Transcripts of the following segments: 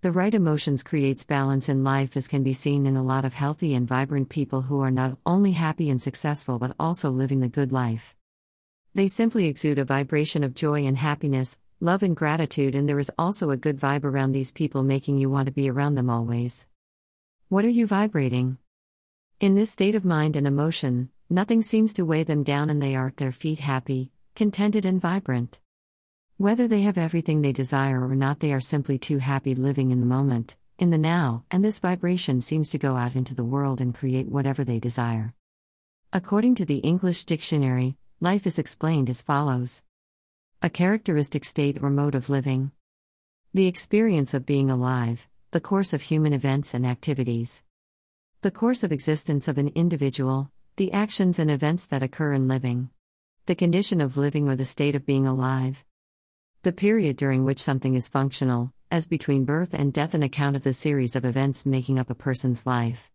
The right emotions creates balance in life as can be seen in a lot of healthy and vibrant people who are not only happy and successful but also living the good life. They simply exude a vibration of joy and happiness, love and gratitude and there is also a good vibe around these people making you want to be around them always. What are you vibrating? In this state of mind and emotion, nothing seems to weigh them down and they are at their feet happy, contented and vibrant. Whether they have everything they desire or not, they are simply too happy living in the moment, in the now, and this vibration seems to go out into the world and create whatever they desire. According to the English dictionary, life is explained as follows A characteristic state or mode of living, the experience of being alive, the course of human events and activities, the course of existence of an individual, the actions and events that occur in living, the condition of living or the state of being alive. The period during which something is functional, as between birth and death, an account of the series of events making up a person's life.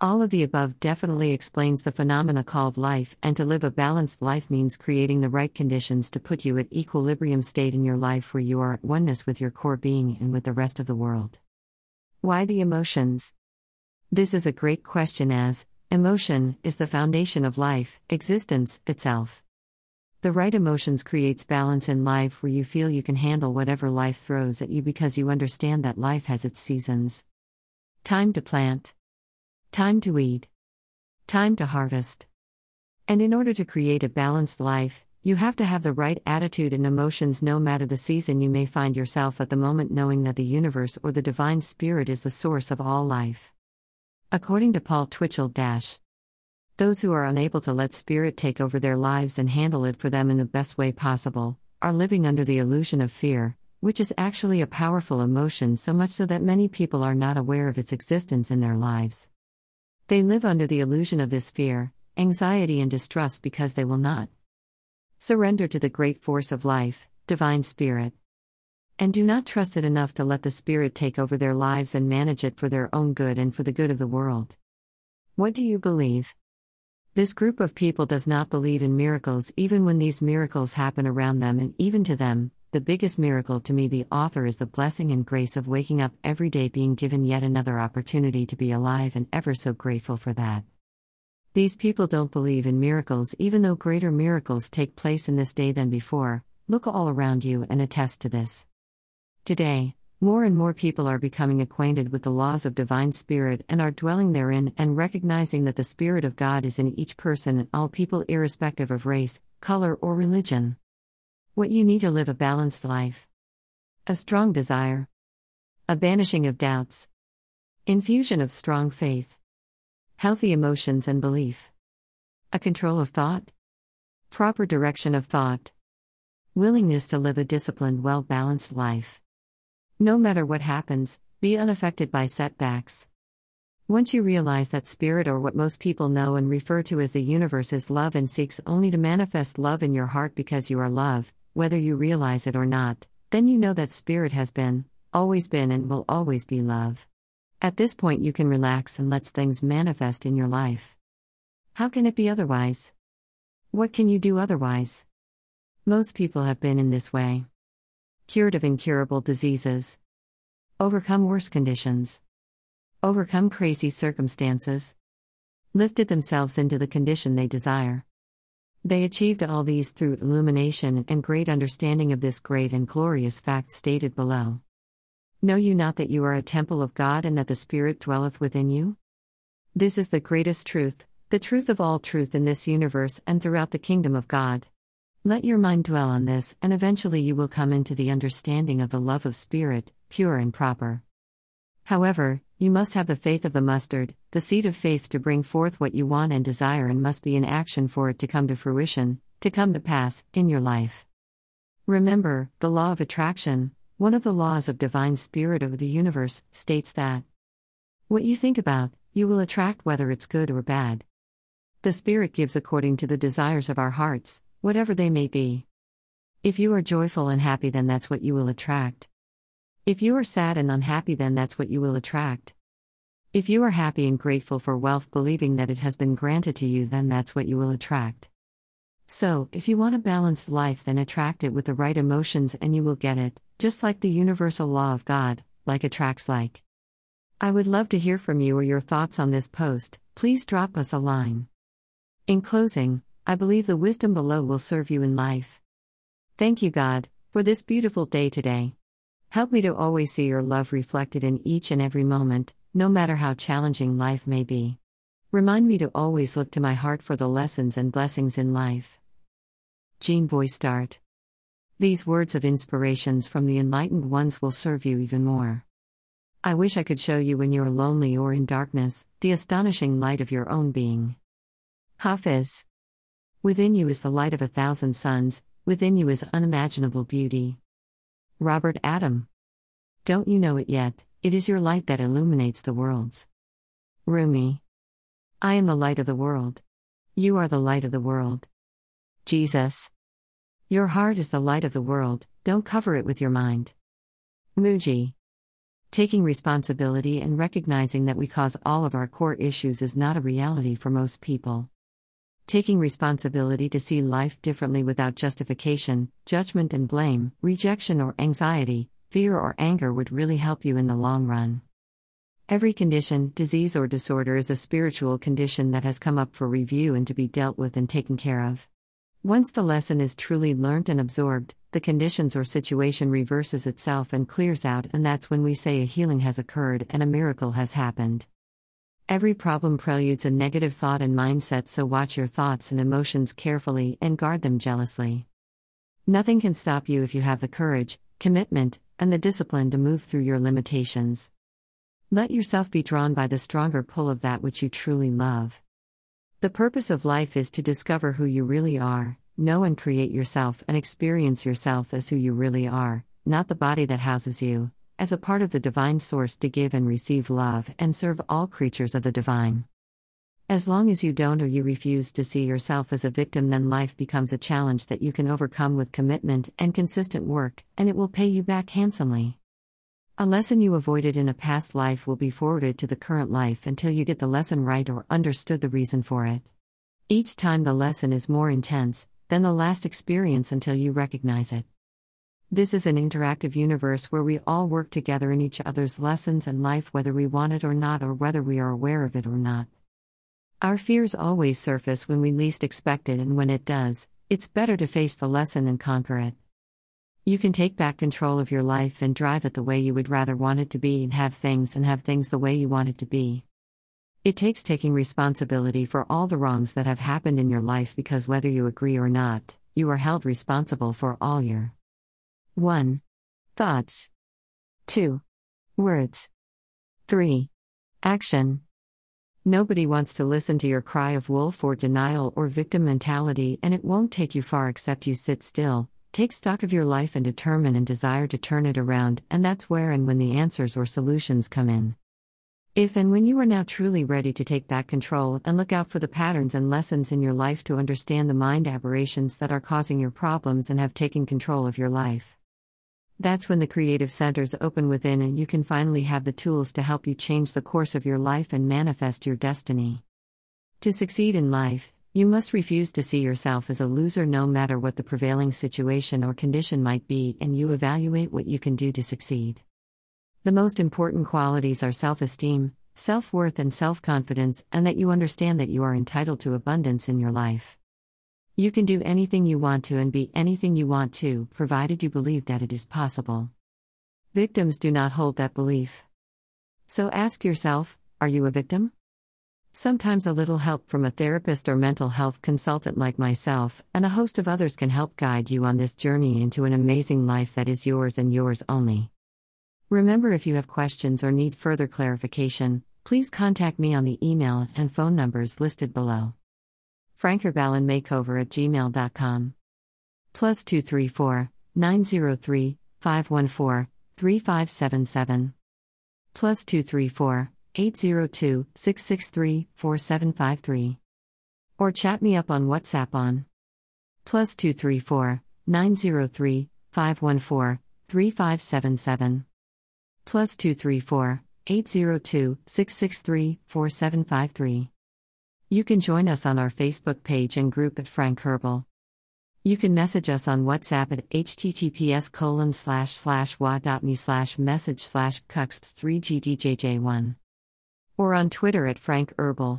All of the above definitely explains the phenomena called life, and to live a balanced life means creating the right conditions to put you at equilibrium state in your life where you are at oneness with your core being and with the rest of the world. Why the emotions? This is a great question as emotion is the foundation of life, existence itself. The right emotions creates balance in life where you feel you can handle whatever life throws at you because you understand that life has its seasons. Time to plant. Time to weed. Time to harvest. And in order to create a balanced life, you have to have the right attitude and emotions no matter the season you may find yourself at the moment, knowing that the universe or the divine spirit is the source of all life. According to Paul Twitchell Dash, those who are unable to let spirit take over their lives and handle it for them in the best way possible are living under the illusion of fear, which is actually a powerful emotion, so much so that many people are not aware of its existence in their lives. They live under the illusion of this fear, anxiety, and distrust because they will not surrender to the great force of life, divine spirit, and do not trust it enough to let the spirit take over their lives and manage it for their own good and for the good of the world. What do you believe? This group of people does not believe in miracles even when these miracles happen around them and even to them. The biggest miracle to me, the author, is the blessing and grace of waking up every day being given yet another opportunity to be alive and ever so grateful for that. These people don't believe in miracles even though greater miracles take place in this day than before. Look all around you and attest to this. Today, more and more people are becoming acquainted with the laws of divine spirit and are dwelling therein and recognizing that the spirit of God is in each person and all people irrespective of race, color, or religion. What you need to live a balanced life. A strong desire. A banishing of doubts. Infusion of strong faith. Healthy emotions and belief. A control of thought. Proper direction of thought. Willingness to live a disciplined, well balanced life. No matter what happens, be unaffected by setbacks. Once you realize that spirit, or what most people know and refer to as the universe, is love and seeks only to manifest love in your heart because you are love, whether you realize it or not, then you know that spirit has been, always been, and will always be love. At this point, you can relax and let things manifest in your life. How can it be otherwise? What can you do otherwise? Most people have been in this way cured of incurable diseases, overcome worse conditions, overcome crazy circumstances, lifted themselves into the condition they desire. They achieved all these through illumination and great understanding of this great and glorious fact stated below. Know you not that you are a temple of God and that the Spirit dwelleth within you? This is the greatest truth, the truth of all truth in this universe and throughout the kingdom of God. Let your mind dwell on this, and eventually you will come into the understanding of the love of Spirit, pure and proper. However, you must have the faith of the mustard, the seed of faith to bring forth what you want and desire, and must be in action for it to come to fruition, to come to pass, in your life. Remember, the law of attraction, one of the laws of divine spirit of the universe, states that what you think about, you will attract whether it's good or bad. The Spirit gives according to the desires of our hearts, whatever they may be. If you are joyful and happy, then that's what you will attract. If you are sad and unhappy, then that's what you will attract. If you are happy and grateful for wealth, believing that it has been granted to you, then that's what you will attract. So, if you want a balanced life, then attract it with the right emotions and you will get it, just like the universal law of God like attracts like. I would love to hear from you or your thoughts on this post, please drop us a line. In closing, I believe the wisdom below will serve you in life. Thank you, God, for this beautiful day today. Help me to always see your love reflected in each and every moment, no matter how challenging life may be. Remind me to always look to my heart for the lessons and blessings in life. Jean Voistart. These words of inspirations from the enlightened ones will serve you even more. I wish I could show you when you are lonely or in darkness, the astonishing light of your own being. Hafiz. Within you is the light of a thousand suns, within you is unimaginable beauty. Robert Adam. Don't you know it yet? It is your light that illuminates the worlds. Rumi. I am the light of the world. You are the light of the world. Jesus. Your heart is the light of the world, don't cover it with your mind. Mooji. Taking responsibility and recognizing that we cause all of our core issues is not a reality for most people. Taking responsibility to see life differently without justification, judgment and blame, rejection or anxiety, fear or anger would really help you in the long run. Every condition, disease, or disorder is a spiritual condition that has come up for review and to be dealt with and taken care of. Once the lesson is truly learnt and absorbed, the conditions or situation reverses itself and clears out, and that's when we say a healing has occurred and a miracle has happened. Every problem preludes a negative thought and mindset, so watch your thoughts and emotions carefully and guard them jealously. Nothing can stop you if you have the courage, commitment, and the discipline to move through your limitations. Let yourself be drawn by the stronger pull of that which you truly love. The purpose of life is to discover who you really are, know and create yourself, and experience yourself as who you really are, not the body that houses you, as a part of the divine source to give and receive love and serve all creatures of the divine. As long as you don't or you refuse to see yourself as a victim, then life becomes a challenge that you can overcome with commitment and consistent work, and it will pay you back handsomely. A lesson you avoided in a past life will be forwarded to the current life until you get the lesson right or understood the reason for it. Each time the lesson is more intense than the last experience until you recognize it. This is an interactive universe where we all work together in each other's lessons and life, whether we want it or not, or whether we are aware of it or not. Our fears always surface when we least expect it, and when it does, it's better to face the lesson and conquer it. You can take back control of your life and drive it the way you would rather want it to be and have things and have things the way you want it to be. It takes taking responsibility for all the wrongs that have happened in your life because whether you agree or not, you are held responsible for all your 1. Thoughts 2. Words 3. Action Nobody wants to listen to your cry of wolf or denial or victim mentality, and it won't take you far except you sit still, Take stock of your life and determine and desire to turn it around, and that's where and when the answers or solutions come in. If and when you are now truly ready to take back control and look out for the patterns and lessons in your life to understand the mind aberrations that are causing your problems and have taken control of your life. That's when the creative centers open within and you can finally have the tools to help you change the course of your life and manifest your destiny. To succeed in life, you must refuse to see yourself as a loser no matter what the prevailing situation or condition might be, and you evaluate what you can do to succeed. The most important qualities are self esteem, self worth, and self confidence, and that you understand that you are entitled to abundance in your life. You can do anything you want to and be anything you want to, provided you believe that it is possible. Victims do not hold that belief. So ask yourself are you a victim? Sometimes a little help from a therapist or mental health consultant like myself, and a host of others can help guide you on this journey into an amazing life that is yours and yours only. Remember, if you have questions or need further clarification, please contact me on the email and phone numbers listed below. Frankerballenmakeover at gmail.com. Plus 234 903 514 3577. Plus 234 802 663 4753. Or chat me up on WhatsApp on plus 234 903 514 3577. Plus 234 802 663 4753. You can join us on our Facebook page and group at Frank Herbal. You can message us on WhatsApp at https colon slash slash wa.me slash message slash cuxt3gdjj1 or on Twitter at Frank Herbal.